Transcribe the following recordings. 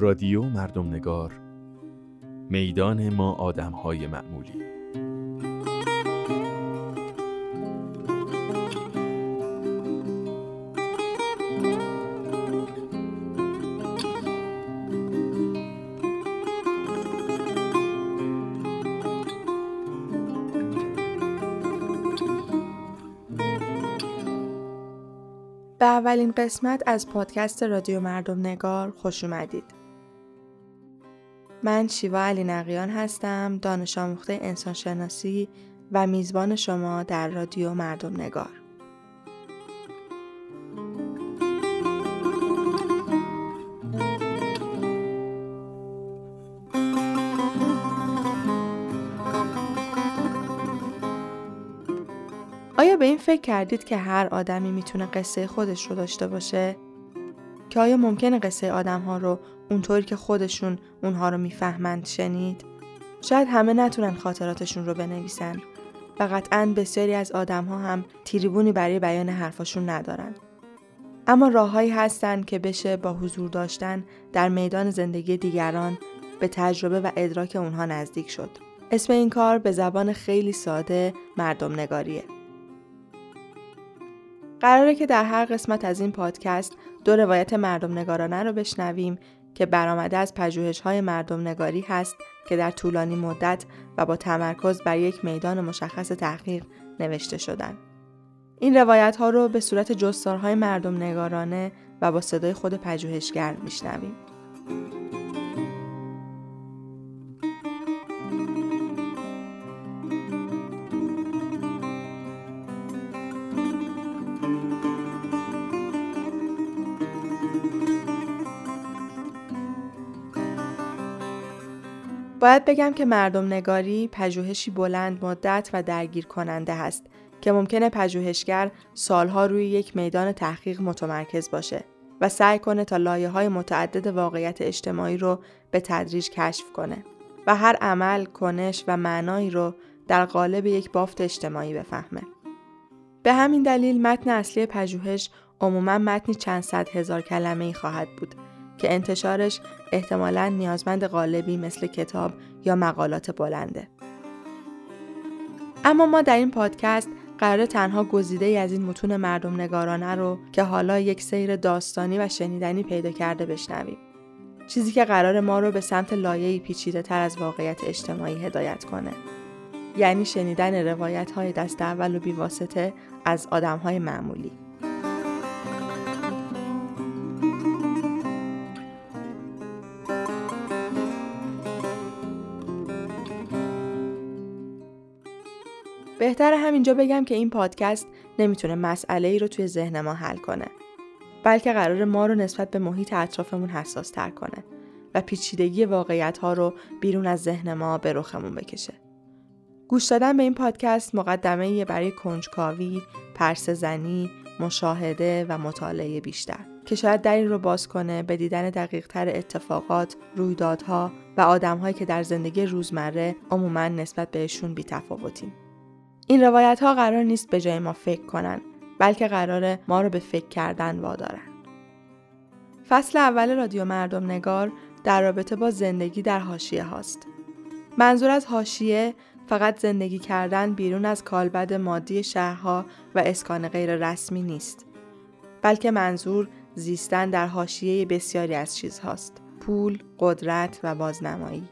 رادیو مردم نگار میدان ما آدم های معمولی به اولین قسمت از پادکست رادیو مردم نگار خوش اومدید. من شیوا علی نقیان هستم، دانش آموخته انسانشناسی و میزبان شما در رادیو مردم نگار. آیا به این فکر کردید که هر آدمی می‌تونه قصه خودش رو داشته باشه؟ که آیا ممکنه قصه آدم ها رو اونطوری که خودشون اونها رو می‌فهمند شنید؟ شاید همه نتونن خاطراتشون رو بنویسن و قطعا بسیاری از آدم ها هم تریبونی برای بیان حرفاشون ندارن. اما راههایی هستن که بشه با حضور داشتن در میدان زندگی دیگران به تجربه و ادراک اونها نزدیک شد. اسم این کار به زبان خیلی ساده مردم نگاریه. قراره که در هر قسمت از این پادکست دو روایت مردم نگارانه رو بشنویم که برآمده از پژوهش های مردم نگاری هست که در طولانی مدت و با تمرکز بر یک میدان مشخص تحقیق نوشته شدن. این روایت ها رو به صورت جستارهای مردم نگارانه و با صدای خود پژوهشگر میشنویم. باید بگم که مردم نگاری پژوهشی بلند مدت و درگیر کننده است که ممکنه پژوهشگر سالها روی یک میدان تحقیق متمرکز باشه و سعی کنه تا لایه های متعدد واقعیت اجتماعی رو به تدریج کشف کنه و هر عمل، کنش و معنایی رو در قالب یک بافت اجتماعی بفهمه. به همین دلیل متن اصلی پژوهش عموما متنی چند صد هزار کلمه ای خواهد بود که انتشارش احتمالا نیازمند قالبی مثل کتاب یا مقالات بلنده. اما ما در این پادکست قرار تنها گزیده از این متون مردم نگارانه رو که حالا یک سیر داستانی و شنیدنی پیدا کرده بشنویم. چیزی که قرار ما رو به سمت لایه‌ای پیچیده تر از واقعیت اجتماعی هدایت کنه. یعنی شنیدن روایت های دست اول و بیواسطه از آدم های معمولی. بهتر همینجا بگم که این پادکست نمی‌تونه مسئله ای رو توی ذهن ما حل کنه. بلکه قرار ما رو نسبت به محیط اطرافمون حساس تر کنه و پیچیدگی واقعیت ها رو بیرون از ذهن ما به رخمون بکشه. گوش دادن به این پادکست مقدمه برای کنجکاوی، پرس زنی، مشاهده و مطالعه بیشتر که شاید در این رو باز کنه به دیدن دقیق تر اتفاقات، رویدادها و آدمهایی که در زندگی روزمره عموما نسبت بهشون بیتفاوتیم. این روایت ها قرار نیست به جای ما فکر کنن بلکه قرار ما رو به فکر کردن وادارن. فصل اول رادیو مردم نگار در رابطه با زندگی در حاشیه هاست. منظور از حاشیه فقط زندگی کردن بیرون از کالبد مادی شهرها و اسکان غیر رسمی نیست. بلکه منظور زیستن در حاشیه بسیاری از چیزهاست. پول، قدرت و بازنمایی.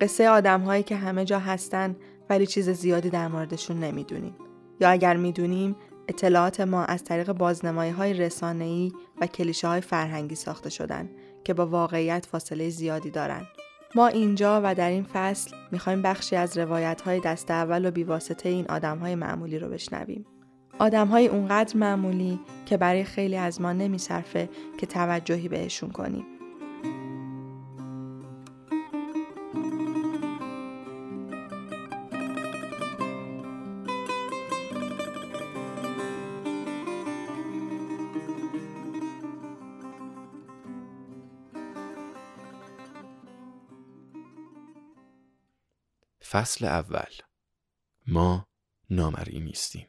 قصه آدم هایی که همه جا هستن ولی چیز زیادی در موردشون نمی‌دونیم. یا اگر می‌دونیم اطلاعات ما از طریق بازنمایی های رسانه‌ای و کلیشه های فرهنگی ساخته شدن که با واقعیت فاصله زیادی دارن. ما اینجا و در این فصل می‌خوایم بخشی از روایت های دست اول و بیواسطه این آدم های معمولی رو بشنویم. آدم های اونقدر معمولی که برای خیلی از ما نمیصرفه که توجهی بهشون کنیم. فصل اول. ما نامرئی نیستیم.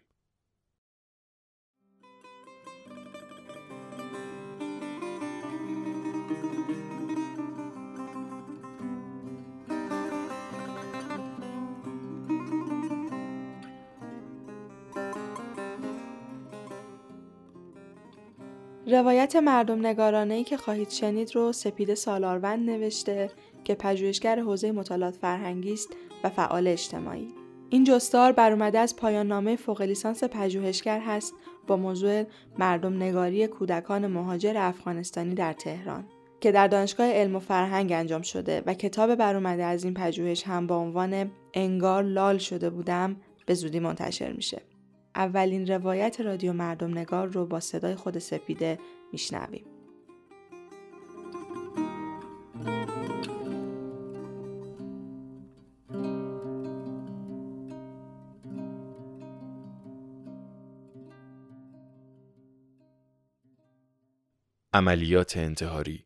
روایت مردم نگارانه ای که خواهید شنید رو سپیده سالاروند نوشته. که پژوهشگر حوزه مطالعات فرهنگی است و فعال اجتماعی. این جستار برآمده از پایان نامه فوق لیسانس پژوهشگر هست با موضوع مردم نگاری کودکان مهاجر افغانستانی در تهران که در دانشگاه علم و فرهنگ انجام شده و کتاب برآمده از این پژوهش هم با عنوان انگار لال شده بودم به زودی منتشر میشه. اولین روایت رادیو مردم نگار رو با صدای خود سپیده میشنویم. عملیات انتحاری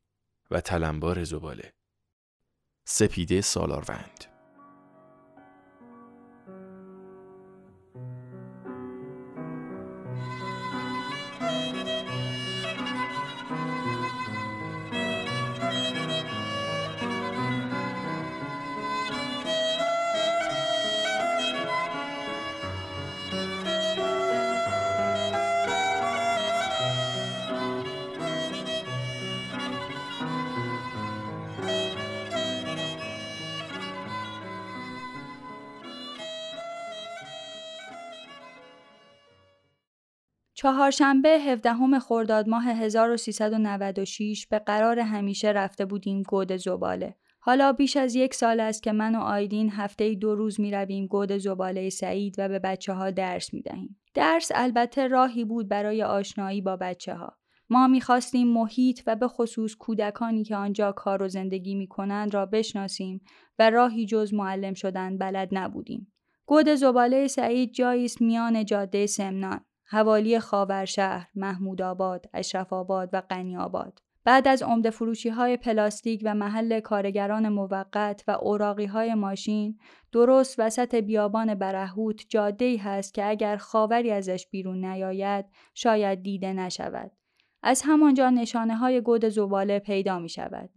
و تلمبار زباله. سپیده سالاروند چهارشنبه 17 خرداد ماه 1396 به قرار همیشه رفته بودیم گود زباله. حالا بیش از یک سال است که من و آیدین هفته دو روز می رویم گود زباله سعید و به بچه ها درس می دهیم. درس البته راهی بود برای آشنایی با بچه ها. ما می‌خواستیم محیط و به خصوص کودکانی که آنجا کار و زندگی می کنند را بشناسیم و راهی جز معلم شدن بلد نبودیم. گود زباله سعید جایی است میان جاده سمنان حوالی خاورشهر، محمود آباد، اشرف آباد و قنی آباد. بعد از عمده فروشی های پلاستیک و محل کارگران موقت و اوراقی های ماشین درست وسط بیابان برهوت جاده ای هست که اگر خاوری ازش بیرون نیاید شاید دیده نشود. از همانجا نشانه های گود زباله پیدا می شود.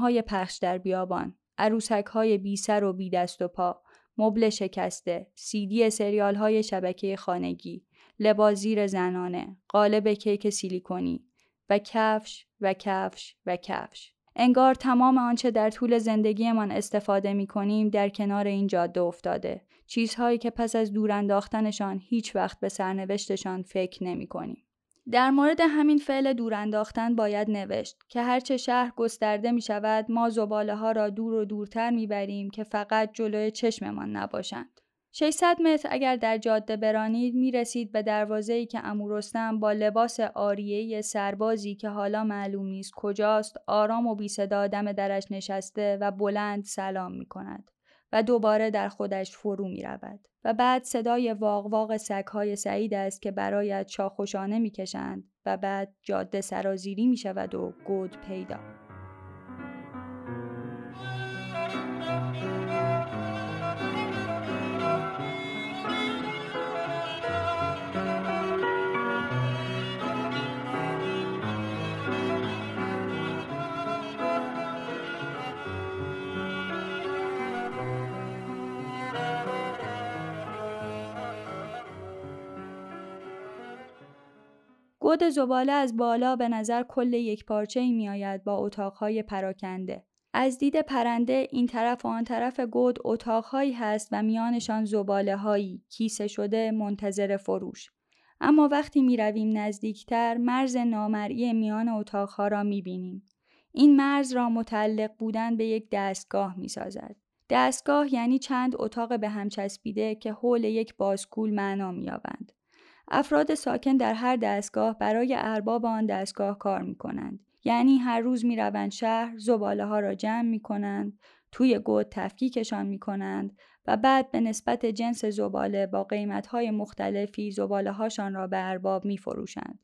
های پخش در بیابان، عروسک های بی سر و بی دست و پا، مبل شکسته، سیدی سریال های شبکه خانگی، لباس زیر زنانه، قالب کیک سیلیکونی و کفش و کفش و کفش. انگار تمام آنچه در طول زندگیمان استفاده می کنیم در کنار این جاده افتاده. چیزهایی که پس از دور انداختنشان هیچ وقت به سرنوشتشان فکر نمی کنیم. در مورد همین فعل دور انداختن باید نوشت که هرچه شهر گسترده می شود ما زباله ها را دور و دورتر می بریم که فقط جلوی چشممان نباشند. 600 متر اگر در جاده برانید می رسید به دروازه‌ای که امورستم با لباس آریه سربازی که حالا معلوم نیست کجاست آرام و بی صدا دم درش نشسته و بلند سلام می کند و دوباره در خودش فرو می رود. و بعد صدای واق واق سگهای سعید است که برایت چاخوشانه می کشند و بعد جاده سرازیری می شود و گود پیدا. گود زباله از بالا به نظر کل یک پارچه ای می آید با اتاقهای پراکنده. از دید پرنده این طرف و آن طرف گود اتاقهایی هست و میانشان زباله هایی کیسه شده منتظر فروش. اما وقتی می رویم نزدیکتر مرز نامرئی میان اتاقها را می بینیم. این مرز را متعلق بودن به یک دستگاه می سازد. دستگاه یعنی چند اتاق به هم چسبیده که حول یک بازکول معنا مییابند. افراد ساکن در هر دستگاه برای ارباب آن دستگاه کار می کنند. یعنی هر روز می روند شهر زباله ها را جمع می کنند، توی گود تفکیکشان می کنند و بعد به نسبت جنس زباله با قیمت های مختلفی زباله هاشان را به ارباب می فروشند.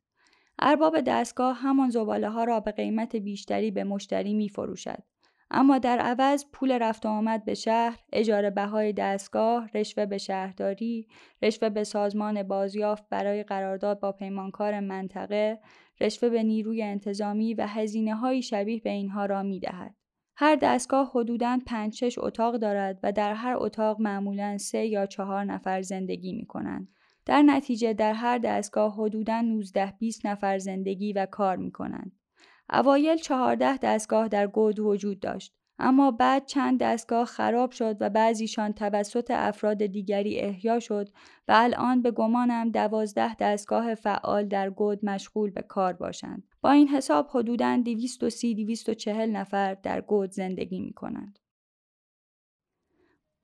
ارباب دستگاه همان زباله ها را به قیمت بیشتری به مشتری می فروشد. اما در عوض پول رفت و آمد به شهر، اجاره بهای دستگاه، رشوه به شهرداری، رشوه به سازمان بازیافت برای قرارداد با پیمانکار منطقه، رشوه به نیروی انتظامی و هزینه های شبیه به اینها را می دهد. هر دستگاه حدوداً پنج شش اتاق دارد و در هر اتاق معمولاً سه یا چهار نفر زندگی می کنند. در نتیجه در هر دستگاه حدوداً 19 20 نفر زندگی و کار می کنند. اوایل 14 دستگاه در گود وجود داشت. اما بعد چند دستگاه خراب شد و بعضیشان توسط افراد دیگری احیا شد و الان به گمانم دوازده دستگاه فعال در گود مشغول به کار باشند. با این حساب حدوداً 230-240 نفر در گود زندگی می کنند.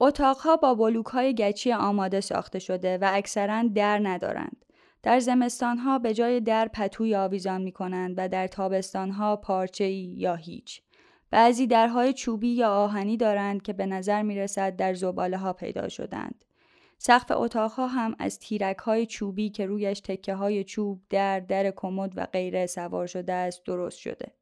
اتاقها با بلوک های گچی آماده ساخته شده و اکثرا در ندارند. در زمستانها به جای در پتوی آویزان می کنند و در تابستانها پارچه یا هیچ. بعضی درهای چوبی یا آهنی دارند که به نظر می رسد در زباله ها پیدا شدند. سقف اتاقها هم از تیرک های چوبی که رویش تکه های چوب در در کمد و غیره سوار شده است درست شده.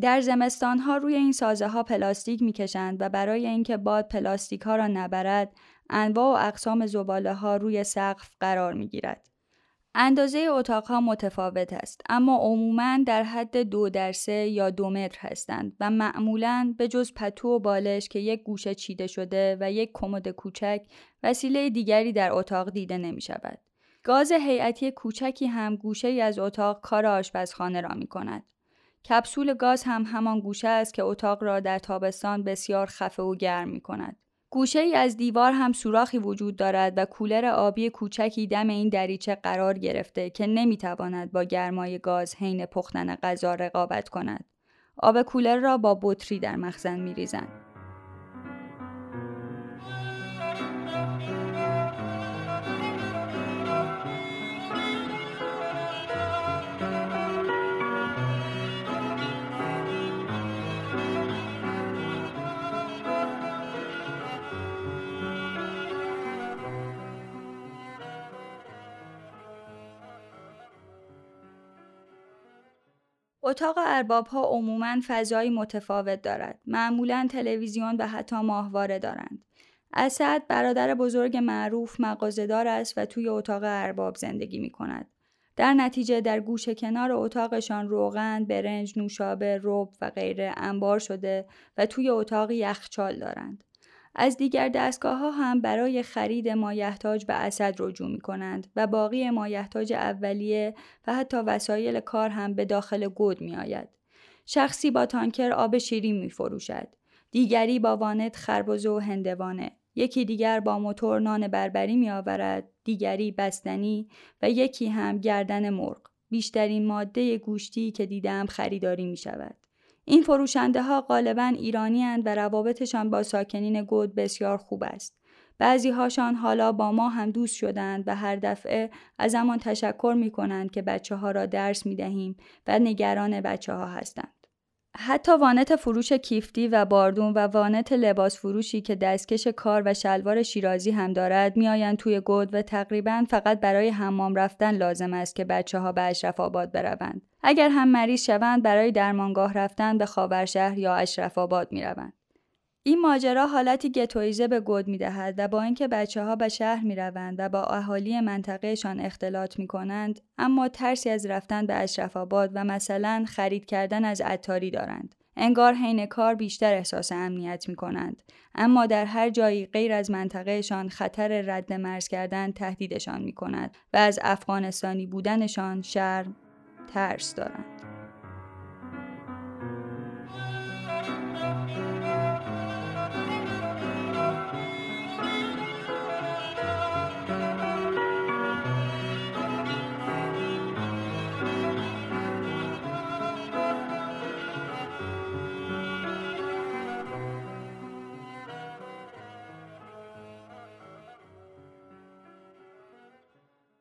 در زمستان ها روی این سازه ها پلاستیک می‌کشند و برای اینکه باد پلاستیک ها را نبرد انواع و اقسام زباله ها روی سقف قرار می گیرد. اندازه اتاقها متفاوت است اما عموما در حد دو در سه یا دو متر هستند و معمولا به جز پتو و بالش که یک گوشه چیده شده و یک کمد کوچک وسیله دیگری در اتاق دیده نمی شود. گاز هیئتی کوچکی هم گوشه ای از اتاق کار آشپزخانه را می کند. کپسول گاز هم همان گوشه است که اتاق را در تابستان بسیار خفه و گرم می کند. گوشه ای از دیوار هم سوراخی وجود دارد و کولر آبی کوچکی دم این دریچه قرار گرفته که نمی‌تواند با گرمای گاز حین پختن غذا رقابت کند. آب کولر را با بطری در مخزن میریزند. اتاق ارباب ها عموماً فضایی متفاوت دارد. معمولاً تلویزیون و حتی ماهواره دارند. اسد برادر بزرگ معروف مغازهدار است و توی اتاق ارباب زندگی می کند. در نتیجه در گوشه کنار اتاقشان روغن، برنج، نوشابه، رب و غیره انبار شده و توی اتاق یخچال دارند. از دیگر دستگاه ها هم برای خرید مایحتاج به اسد رجوع می کنند و باقی مایحتاج اولیه و حتی وسایل کار هم به داخل گود می آید. شخصی با تانکر آب شیرین می فروشد. دیگری با وانت خربزه و هندوانه. یکی دیگر با موتور نان بربری می آورد. دیگری بستنی و یکی هم گردن مرغ. بیشترین ماده گوشتی که دیدم خریداری می شود. این فروشنده ها غالبا ایرانی هند و روابطشان با ساکنین گود بسیار خوب است. بعضی هاشان حالا با ما هم دوست شدند و هر دفعه از زمان تشکر می کنند که بچه ها را درس می دهیم و نگران بچه ها هستند. حتی وانت فروش کیفتی و باردون و وانت لباس فروشی که دستکش کار و شلوار شیرازی هم دارد میآیند توی گود و تقریبا فقط برای حمام رفتن لازم است که بچه ها به اشرف آباد بروند. اگر هم مریض شوند برای درمانگاه رفتن به خاورشهر یا اشرف آباد می روند. این ماجرا حالتی گتویزه به گود می دهد و با اینکه بچه ها به شهر می روند و با اهالی منطقهشان اختلاط می کنند اما ترسی از رفتن به اشرف آباد و مثلا خرید کردن از عطاری دارند. انگار حین کار بیشتر احساس امنیت می کنند. اما در هر جایی غیر از منطقهشان خطر رد مرز کردن تهدیدشان می کند و از افغانستانی بودنشان شرم ترس دارند.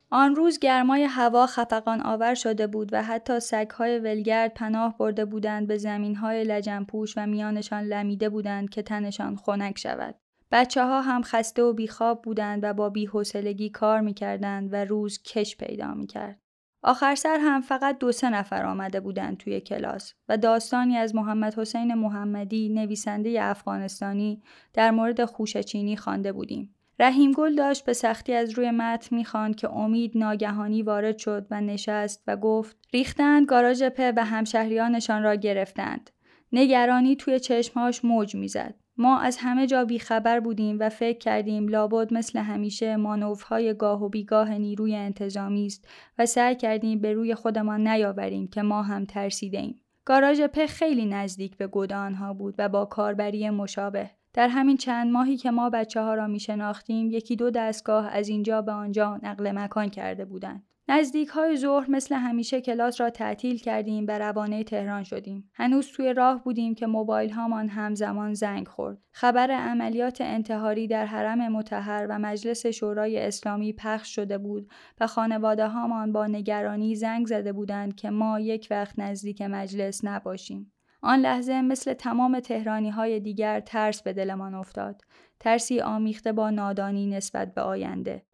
آن روز گرمای هوا خفقان آور شده بود و حتی سگهای ولگرد پناه برده بودند به زمینهای لجنپوش و میانشان لمیده بودند که تنشان خنک شود. بچه ها هم خسته و بیخواب بودند و با بیحوصلگی کار می‌کردند و روز کش پیدا می‌کرد. آخر سر هم فقط دو سه نفر آمده بودند توی کلاس و داستانی از محمد حسین محمدی نویسنده افغانستانی در مورد خوشچینی خوانده بودیم. رحیم گل داشت به سختی از روی متن می‌خواند که امید ناگهانی وارد شد و نشست و گفت ریختند گاراژ په و همشهریانشان را گرفتند. نگرانی توی چشمهاش موج می‌زد. ما از همه جا بیخبر بودیم و فکر کردیم لابد مثل همیشه مانوفهای گاه و بیگاه نیروی انتظامی است و سعی کردیم به روی خودمان نیاوریم که ما هم ترسیده ایم. گاراژ په خیلی نزدیک به گود آنها بود و با کاربری مشابه. در همین چند ماهی که ما بچه ها را می شناختیم یکی دو دستگاه از اینجا به آنجا نقل مکان کرده بودند. نزدیک های ظهر مثل همیشه کلاس را تعطیل کردیم و روانه تهران شدیم. هنوز توی راه بودیم که موبایل هامان همزمان زنگ خورد. خبر عملیات انتحاری در حرم متحر و مجلس شورای اسلامی پخش شده بود و خانواده هامان با نگرانی زنگ زده بودند که ما یک وقت نزدیک مجلس نباشیم. آن لحظه مثل تمام تهرانی های دیگر ترس به دلمان افتاد. ترسی آمیخته با نادانی نسبت به آینده.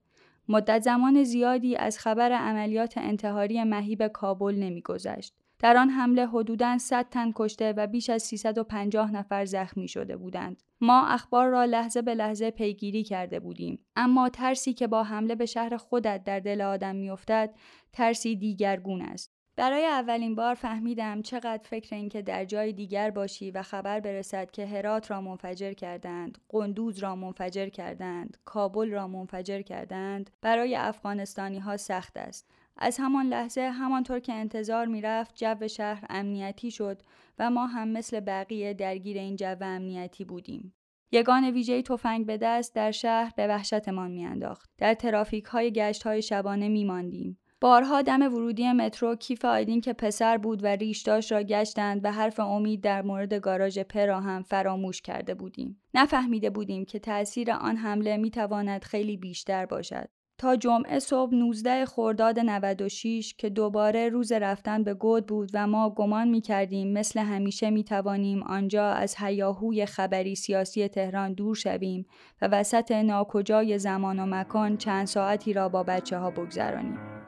مدت زمان زیادی از خبر عملیات انتحاری مهیب کابل نمیگذشت. در آن حمله حدوداً 100 تن کشته و بیش از 350 نفر زخمی شده بودند. ما اخبار را لحظه به لحظه پیگیری کرده بودیم اما ترسی که با حمله به شهر خودت در دل آدم میافتد ترسی دیگرگون است برای اولین بار فهمیدم چقدر فکر اینکه در جای دیگر باشی و خبر برسد که هرات را منفجر کردند، قندوز را منفجر کردند، کابل را منفجر کردند، برای افغانستانی ها سخت است. از همان لحظه همانطور که انتظار می‌رفت جو شهر امنیتی شد و ما هم مثل بقیه درگیر این جو امنیتی بودیم. یگان ویژه تفنگ به دست در شهر به وحشتمان میانداخت. در ترافیک های گشت های شبانه میماندیم. بارها دم ورودی مترو کیف آیدین که پسر بود و ریشداش را گشتند و حرف امید در مورد گاراژ پرا هم فراموش کرده بودیم. نفهمیده بودیم که تأثیر آن حمله می تواند خیلی بیشتر باشد. تا جمعه صبح 19 خرداد 96 که دوباره روز رفتن به گود بود و ما گمان می کردیم مثل همیشه می توانیم آنجا از هیاهوی خبری سیاسی تهران دور شویم و وسط ناکجای زمان و مکان چند ساعتی را با بچه ها بگذرانیم.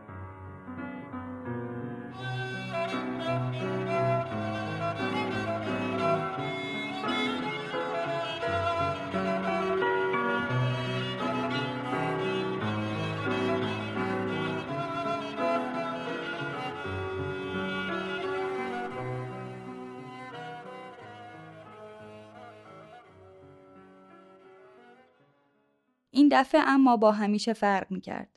این دفعه اما با همیشه فرق می کرد.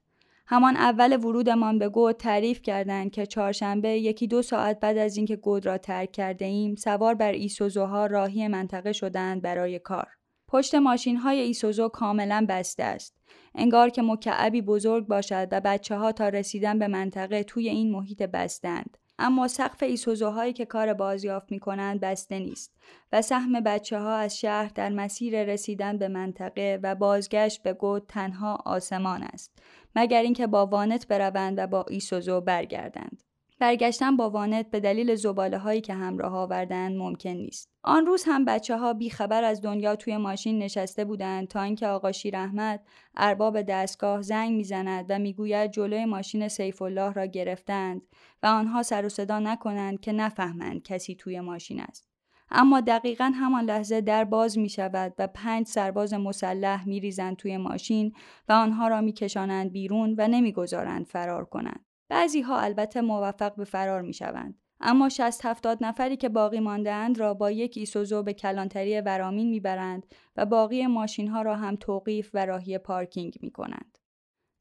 همان اول ورودمان به گود تعریف کردند که چهارشنبه یکی دو ساعت بعد از اینکه گود را ترک کرده ایم سوار بر ایسوزوها راهی منطقه شدند برای کار. پشت ماشین های ایسوزو کاملا بسته است. انگار که مکعبی بزرگ باشد و بچه ها تا رسیدن به منطقه توی این محیط بستند. اما سقف ایسوزوهایی که کار بازیافت می کنند بسته نیست و سهم بچه ها از شهر در مسیر رسیدن به منطقه و بازگشت به گود تنها آسمان است مگر اینکه با وانت بروند و با ایسوزو برگردند. برگشتن با وانت به دلیل زباله هایی که همراه آوردن ممکن نیست. آن روز هم بچه ها بیخبر از دنیا توی ماشین نشسته بودند تا اینکه آقا شیر احمد ارباب دستگاه زنگ می‌زند و می‌گوید جلوی ماشین سیف الله را گرفتند و آنها سر و صدا نکنند که نفهمند کسی توی ماشین است. اما دقیقا همان لحظه در باز می شود و پنج سرباز مسلح می ریزند توی ماشین و آنها را می کشانند بیرون و نمی‌گذارند فرار کنند. بعضی ها البته موفق به فرار می شوند. اما 60 70 نفری که باقی ماندهاند را با یک ایسوزو به کلانتری ورامین می‌برند و باقی ماشین ها را هم توقیف و راهی پارکینگ می کنند.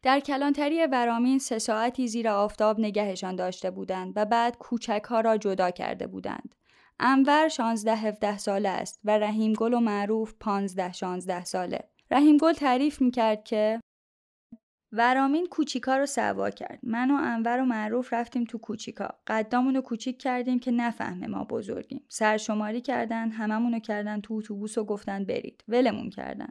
در کلانتری ورامین سه ساعتی زیر آفتاب نگهشان داشته بودند و بعد کوچک ها را جدا کرده بودند. انور 16 17 ساله است و رحیم گل و معروف 15 16 ساله. رحیم گل تعریف می کرد که ورامین کوچیکا رو سوا کرد. من و انور و معروف رفتیم تو کوچیکا. قدامون رو کوچیک کردیم که نفهمه ما بزرگیم. سرشماری کردن هممون رو کردن تو اتوبوس و گفتن برید. ولمون کردن.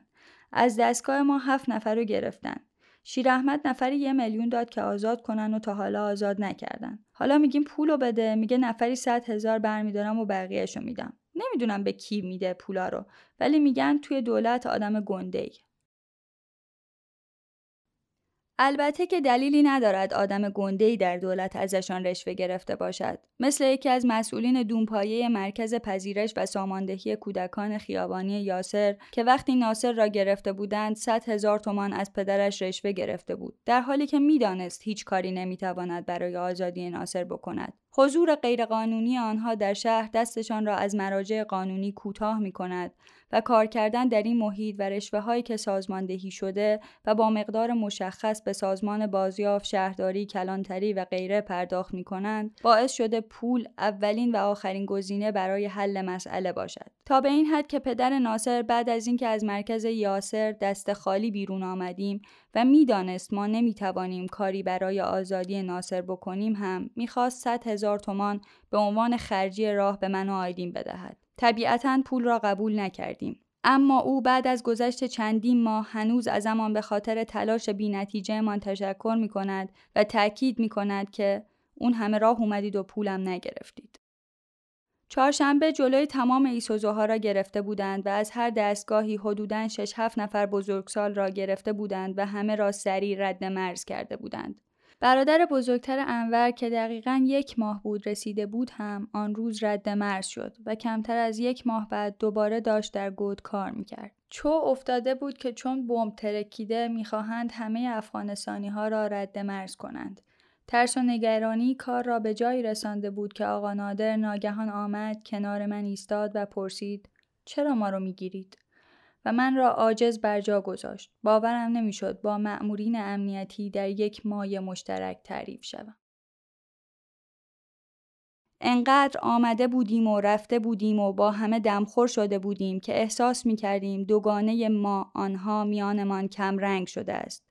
از دستگاه ما هفت نفر رو گرفتن. شیر احمد نفری یه میلیون داد که آزاد کنن و تا حالا آزاد نکردن. حالا میگیم پولو بده. میگه نفری صد هزار برمیدارم و بقیهشو میدم. نمی‌دونم به کی میده پولا رو. ولی میگن توی دولت آدم گنده البته که دلیلی ندارد آدم گنده‌ای در دولت ازشان رشوه گرفته باشد. مثل یکی از مسئولین دونپایه مرکز پذیرش و ساماندهی کودکان خیابانی یاسر که وقتی ناصر را گرفته بودند 100 هزار تومان از پدرش رشوه گرفته بود. در حالی که می‌دانست هیچ کاری نمی‌تواند برای آزادی ناصر بکند. حضور غیرقانونی آنها در شهر دستشان را از مراجع قانونی کوتاه می کند و کار کردن در این محیط و رشوه هایی که سازماندهی شده و با مقدار مشخص به سازمان بازیافت شهرداری کلانتری و غیره پرداخت می کنند باعث شده پول اولین و آخرین گزینه برای حل مسئله باشد. تا به این حد که پدر ناصر بعد از اینکه از مرکز یاسر دست خالی بیرون آمدیم و می‌دانست ما نمی‌توانیم کاری برای آزادی ناصر بکنیم هم می‌خواست 100 هزار تومان به عنوان خرجی راه به من و آیدین بدهد. طبیعتا پول را قبول نکردیم. اما او بعد از گذشت چندین ماه هنوز ازمان به خاطر تلاش بینتیجه من تشکر می کند و تأکید می کند که اون همه راه اومدید و پولم نگرفتید. چهارشنبه جلوی تمام ایسوزوها را گرفته بودند و از هر دستگاهی حدوداً 6 7 نفر بزرگسال را گرفته بودند و همه را سریع رد مرز کرده بودند. برادر بزرگتر انور که دقیقا یک ماه بود رسیده بود هم آن روز رد مرز شد و کمتر از یک ماه بعد دوباره داشت در گود کار می‌کرد. چو افتاده بود که چون بمب ترکیده می‌خواهند همه افغانستانی ها را رد مرز کنند. ترس و نگرانی کار را به جایی رسانده بود که آقا نادر ناگهان آمد کنار من ایستاد و پرسید چرا ما رو می‌گیرید؟ و من را عاجز بر جا گذاشت. باورم نمی‌شد با مأمورین امنیتی در یک مای مشترک تعریف شوم. انقدر آمده بودیم و رفته بودیم و با همه دمخور شده بودیم که احساس می کردیم دوگانه ما آنها میانمان کم رنگ شده است.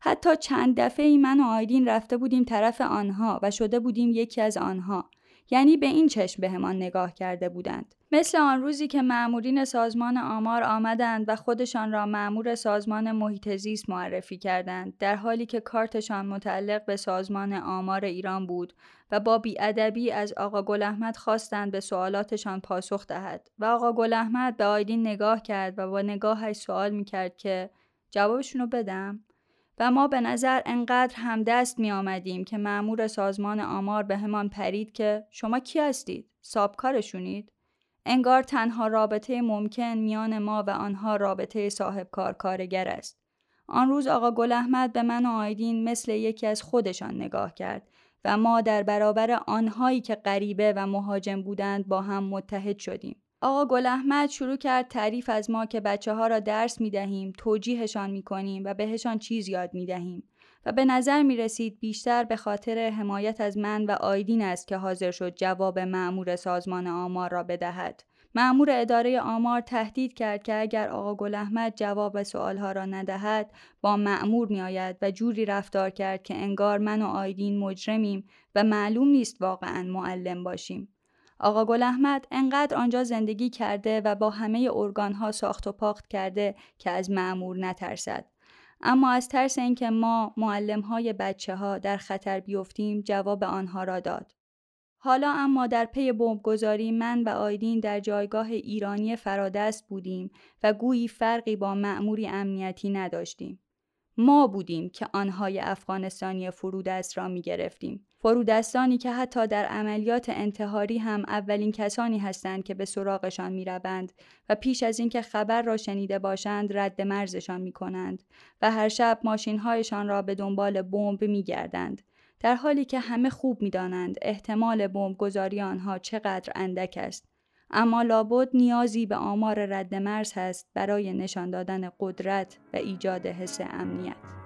حتی چند دفعه ای من و آیدین رفته بودیم طرف آنها و شده بودیم یکی از آنها یعنی به این چشم بهمان نگاه کرده بودند. مثل آن روزی که مأمورین سازمان آمار آمدند و خودشان را مأمور سازمان محیط زیست معرفی کردند در حالی که کارتشان متعلق به سازمان آمار ایران بود و با بیادبی از آقا گل احمد خواستند به سوالاتشان پاسخ دهد. و آقا گل احمد به آیدین نگاه کرد و با نگاهش سوال می‌کرد که جوابشونو بدم؟ و ما به نظر انقدر همدست می آمدیم که معمور سازمان آمار به همان پرید که شما کی هستید؟ سابکارشونید؟ انگار تنها رابطه ممکن میان ما و آنها رابطه صاحب کار کارگر است. آن روز آقا گل احمد به من و آیدین مثل یکی از خودشان نگاه کرد و ما در برابر آنهایی که غریبه و مهاجم بودند با هم متحد شدیم. آقا گل احمد شروع کرد تعریف از ما که بچه ها را درس می دهیم، توجیهشان می کنیم و بهشان چیز یاد می دهیم. و به نظر می رسید بیشتر به خاطر حمایت از من و آیدین است که حاضر شد جواب معمور سازمان آمار را بدهد. معمور اداره آمار تهدید کرد که اگر آقا گل احمد جواب سوالها را ندهد با معمور می آید و جوری رفتار کرد که انگار من و آیدین مجرمیم و معلوم نیست واقعا معلم باشیم. آقا گل احمد انقدر آنجا زندگی کرده و با همه ارگانها ساخت و پاخت کرده که از معمور نترسد. اما از ترس اینکه ما معلم های بچه ها در خطر بیفتیم جواب آنها را داد. حالا اما در پی گذاری من و آیدین در جایگاه ایرانی فرادست بودیم و گویی فرقی با معموری امنیتی نداشتیم. ما بودیم که آنهای افغانستانی فرودست را می گرفتیم. فرودستانی که حتی در عملیات انتحاری هم اولین کسانی هستند که به سراغشان می روند و پیش از اینکه خبر را شنیده باشند رد مرزشان می کنند و هر شب ماشینهایشان را به دنبال بمب می گردند. در حالی که همه خوب می دانند احتمال بمب گذاری آنها چقدر اندک است. اما لابد نیازی به آمار رد مرز هست برای نشان دادن قدرت و ایجاد حس امنیت.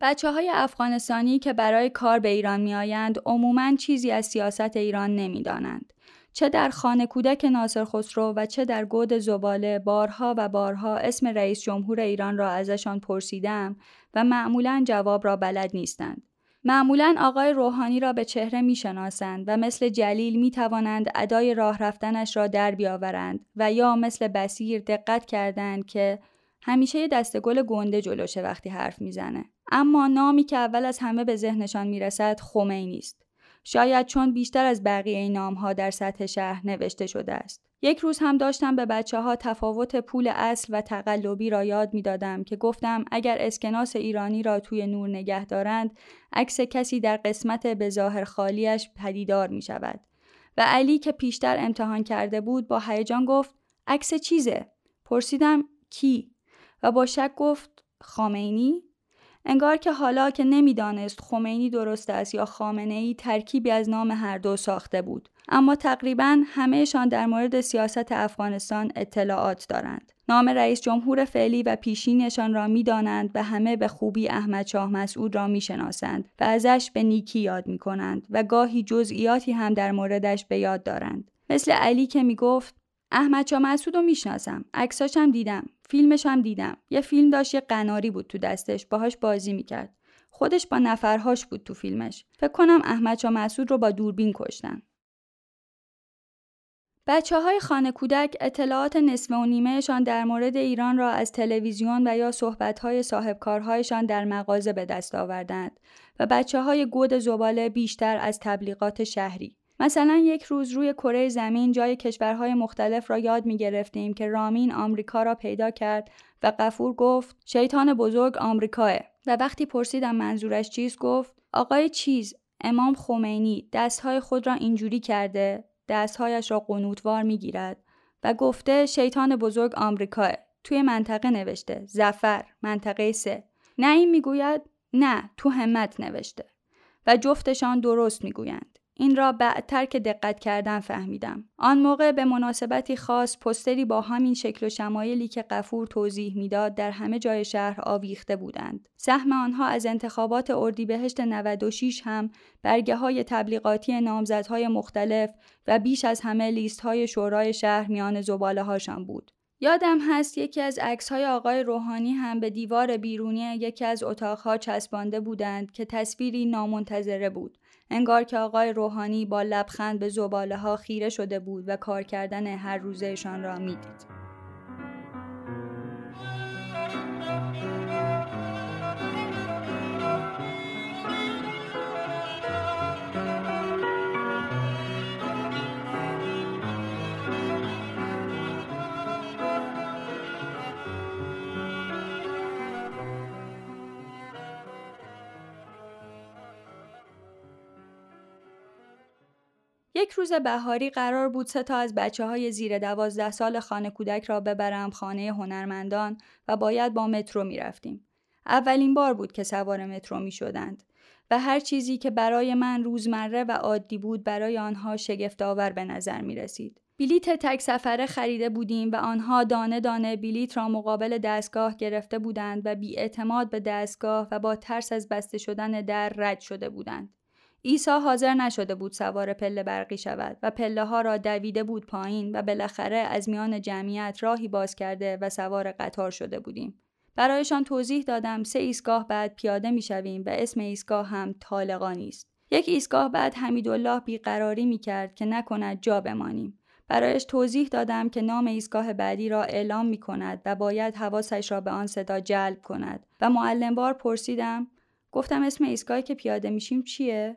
بچه های افغانستانی که برای کار به ایران می آیند عموماً چیزی از سیاست ایران نمی دانند. چه در خانه کودک ناصر خسرو و چه در گود زباله بارها و بارها اسم رئیس جمهور ایران را ازشان پرسیدم و معمولا جواب را بلد نیستند. معمولا آقای روحانی را به چهره می شناسند و مثل جلیل می توانند ادای راه رفتنش را در بیاورند و یا مثل بسیر دقت کردند که همیشه یه دست گل گنده جلوشه وقتی حرف می‌زنه. اما نامی که اول از همه به ذهنشان می‌رسد خمینی است. شاید چون بیشتر از بقیه نام ها در سطح شهر نوشته شده است. یک روز هم داشتم به بچه ها تفاوت پول اصل و تقلبی را یاد می دادم که گفتم اگر اسکناس ایرانی را توی نور نگه دارند عکس کسی در قسمت به ظاهر خالیش پدیدار می شود. و علی که پیشتر امتحان کرده بود با هیجان گفت عکس چیزه؟ پرسیدم کی؟ و با شک گفت خامینی؟ انگار که حالا که نمی‌دانست خمینی درست است یا خامنه ای ترکیبی از نام هر دو ساخته بود. اما تقریبا همهشان در مورد سیاست افغانستان اطلاعات دارند. نام رئیس جمهور فعلی و پیشینشان را می‌دانند و همه به خوبی احمد شاه مسعود را می‌شناسند و ازش به نیکی یاد می کنند و گاهی جزئیاتی هم در موردش به یاد دارند. مثل علی که می‌گفت احمد شاه مسعود رو می‌شناسم. عکساش هم دیدم. فیلمش هم دیدم. یه فیلم داشت یه قناری بود تو دستش باهاش بازی می‌کرد. خودش با نفرهاش بود تو فیلمش. فکر کنم احمد شاه مسعود رو با دوربین کشتن. بچه های خانه کودک اطلاعات نصف و نیمهشان در مورد ایران را از تلویزیون و یا صحبت های صاحبکارهایشان در مغازه به دست آوردند و بچه های گود زباله بیشتر از تبلیغات شهری. مثلا یک روز روی کره زمین جای کشورهای مختلف را یاد می گرفتیم که رامین آمریکا را پیدا کرد و قفور گفت شیطان بزرگ آمریکاه. و وقتی پرسیدم منظورش چیز گفت آقای چیز امام خمینی دستهای خود را اینجوری کرده دستهایش را قنوتوار می گیرد. و گفته شیطان بزرگ آمریکاه. توی منطقه نوشته زفر منطقه سه. این می‌گوید نه تو همت نوشته. و جفتشان درست می‌گویند. این را بعدتر که دقت کردن فهمیدم. آن موقع به مناسبتی خاص پستری با همین شکل و شمایلی که قفور توضیح می‌داد در همه جای شهر آویخته بودند. سهم آنها از انتخابات اردیبهشت 96 هم برگه های تبلیغاتی نامزدهای مختلف و بیش از همه لیست های شورای شهر میان زباله هاشان بود. یادم هست یکی از عکس های آقای روحانی هم به دیوار بیرونی یکی از اتاقها چسبانده بودند که تصویری نامنتظره بود. انگار که آقای روحانی با لبخند به زباله ها خیره شده بود و کار کردن هر روزهشان را می‌دید. یک روز بهاری قرار بود سه تا از بچه های زیر دوازده سال خانه کودک را ببرم خانه هنرمندان و باید با مترو می رفتیم. اولین بار بود که سوار مترو می شدند و هر چیزی که برای من روزمره و عادی بود برای آنها شگفتآور به نظر می رسید. بلیت تک سفره خریده بودیم و آنها دانه دانه بلیت را مقابل دستگاه گرفته بودند و بی اعتماد به دستگاه و با ترس از بسته شدن در رد شده بودند. عیسی حاضر نشده بود سوار پله برقی شود و پله ها را دویده بود پایین و بالاخره از میان جمعیت راهی باز کرده و سوار قطار شده بودیم. برایشان توضیح دادم سه ایستگاه بعد پیاده می شویم و اسم ایستگاه هم طالقانی است. یک ایستگاه بعد حمیدالله بیقراری می کرد که نکند جا بمانیم. برایش توضیح دادم که نام ایستگاه بعدی را اعلام می کند و باید حواسش را به آن صدا جلب کند و معلم بار پرسیدم گفتم اسم ایستگاهی که پیاده میشیم چیه؟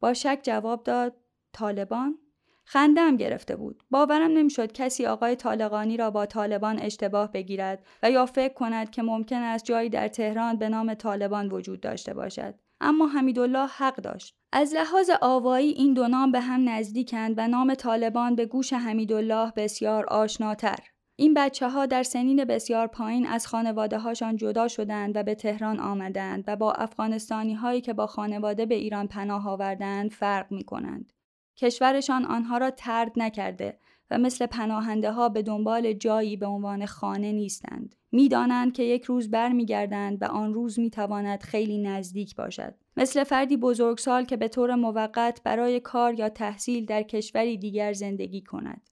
با شک جواب داد طالبان؟ خندم گرفته بود. باورم نمی‌شد کسی آقای طالقانی را با طالبان اشتباه بگیرد و یا فکر کند که ممکن است جایی در تهران به نام طالبان وجود داشته باشد. اما حمیدالله حق داشت. از لحاظ آوایی این دو نام به هم نزدیکند و نام طالبان به گوش حمیدالله بسیار آشناتر. این بچه ها در سنین بسیار پایین از خانواده هاشان جدا شدند و به تهران آمدند و با افغانستانی هایی که با خانواده به ایران پناه آوردند فرق می کنند. کشورشان آنها را ترد نکرده و مثل پناهنده ها به دنبال جایی به عنوان خانه نیستند. می‌دانند که یک روز برمیگردند و آن روز می‌تواند خیلی نزدیک باشد. مثل فردی بزرگسال که به طور موقت برای کار یا تحصیل در کشوری دیگر زندگی کند.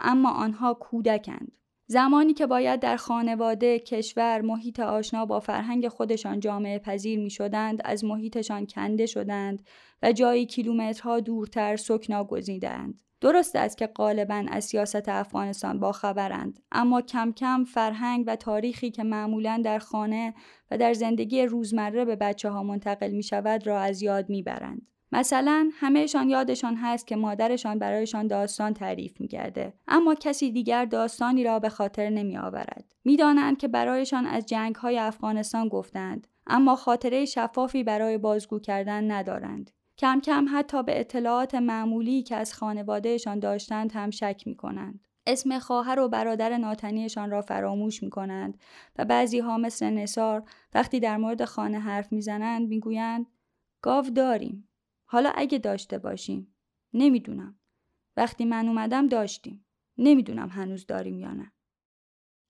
اما آنها کودکند. زمانی که باید در خانواده، کشور، محیط آشنا با فرهنگ خودشان جامعه پذیر می شدند، از محیطشان کنده شدند و جایی کیلومترها دورتر سکنا گزیدند. درست است که غالبا از سیاست افغانستان با خبرند اما کم کم فرهنگ و تاریخی که معمولا در خانه و در زندگی روزمره به بچه ها منتقل می شود را از یاد می برند. مثلا همهشان یادشان هست که مادرشان برایشان داستان تعریف می‌کرده اما کسی دیگر داستانی را به خاطر نمی آورد. می‌دانند که برایشان از جنگ های افغانستان گفتند اما خاطره شفافی برای بازگو کردن ندارند. کم کم حتی به اطلاعات معمولی که از خانوادهشان داشتند هم شک می کنند. اسم خواهر و برادر ناتنیشان را فراموش می کنند و بعضی ها مثل نصار وقتی در مورد خانه حرف می‌زنند می‌گویند گاو داریم حالا اگه داشته باشیم. نمی‌دونم. وقتی من اومدم داشتیم. نمی‌دونم هنوز داریم یا نه.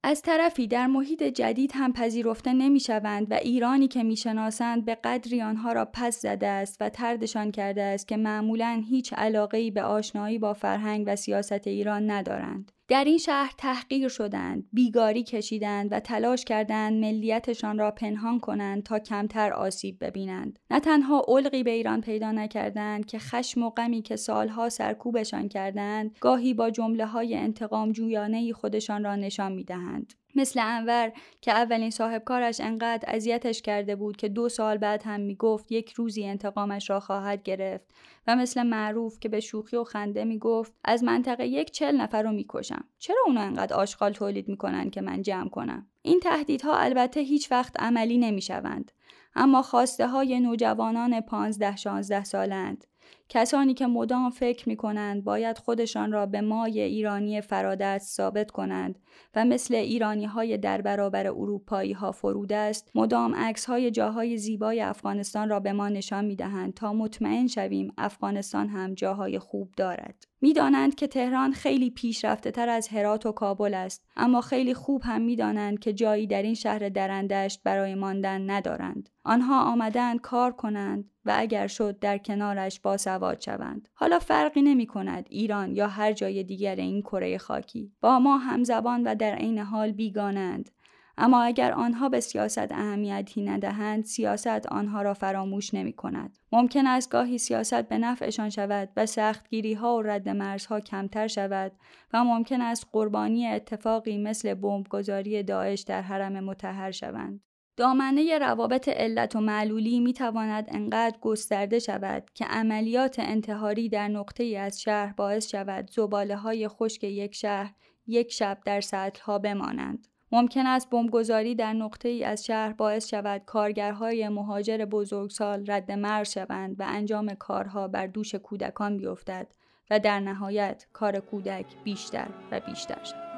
از طرفی در محیط جدید هم پذیرفته نمی شوند و ایرانی که می‌شناسند به قدری آنها را پس زده است و تردشان کرده است که معمولا هیچ علاقه به آشنایی با فرهنگ و سیاست ایران ندارند. در این شهر تحقیر شدند، بیگاری کشیدند و تلاش کردند ملیتشان را پنهان کنند تا کمتر آسیب ببینند. نه تنها علقی به ایران پیدا نکردند که خشم و غمی که سالها سرکوبشان کردند، گاهی با جمله های انتقام جویانه خودشان را نشان می‌دهند. مثل انور که اولین صاحبکارش انقدر اذیتش کرده بود که دو سال بعد هم می‌گفت یک روزی انتقامش را خواهد گرفت و مثل معروف که به شوخی و خنده می‌گفت از منطقه یک چل نفر رو می‌کشم. چرا اونا انقدر آشغال تولید می‌کنن که من جمع کنم؟ این تهدیدها البته هیچ وقت عملی نمی‌شوند اما خواسته های نوجوانان پانزده شانزده سالند. کسانی که مدام فکر می کنند باید خودشان را به مای ایرانی فرادست ثابت کنند و مثل ایرانی های در برابر اروپایی ها فرود است مدام عکس های جاهای زیبای افغانستان را به ما نشان می دهند تا مطمئن شویم افغانستان هم جاهای خوب دارد. می‌دانند که تهران خیلی پیشرفته تر از هرات و کابل است اما خیلی خوب هم می‌دانند که جایی در این شهر درندشت برای ماندن ندارند. آنها آمدند کار کنند و اگر شد در کنارش با سواد شوند حالا فرقی نمی کند ایران یا هر جای دیگر این کره خاکی با ما همزبان و در عین حال بیگانند اما اگر آنها به سیاست اهمیتی ندهند سیاست آنها را فراموش نمی کند. ممکن است گاهی سیاست به نفعشان شود و سختگیری ها و رد مرزها کمتر شود و ممکن است قربانی اتفاقی مثل بمبگذاری داعش در حرم متحر شوند. دامنه روابط علت و معلولی می تواند انقدر گسترده شود که عملیات انتحاری در نقطه ای از شهر باعث شود زباله های خشک یک شهر یک شب در سطح ها بمانند. ممکن است بمبگذاری در نقطه ای از شهر باعث شود کارگرهای مهاجر بزرگسال رد مرز شوند و انجام کارها بر دوش کودکان بیفتد و در نهایت کار کودک بیشتر و بیشتر شود.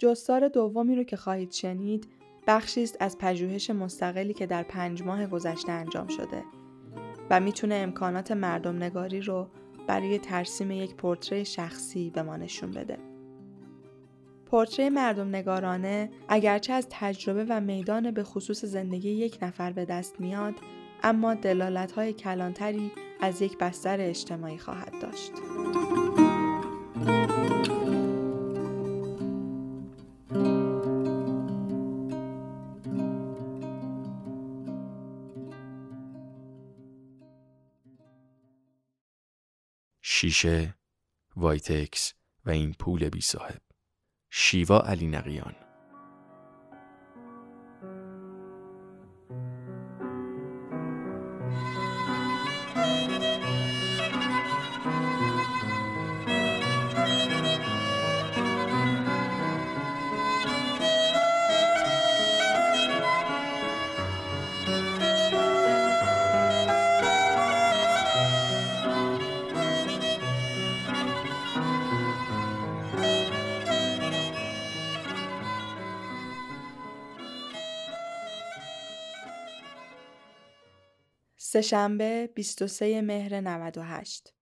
جستار دومی رو که خواهید شنید بخشی است از پژوهش مستقلی که در پنج ماه گذشته انجام شده و می‌تونه امکانات مردم نگاری رو برای ترسیم یک پورتری شخصی به ما نشون بده. پورتری مردم نگارانه اگرچه از تجربه و میدان به خصوص زندگی یک نفر به دست میاد اما دلالت های کلانتری از یک بستر اجتماعی خواهد داشت. شیشه، وایتکس و این پول بی صاحب. شیوا علی نقیان سهشنبه 23 مهر 98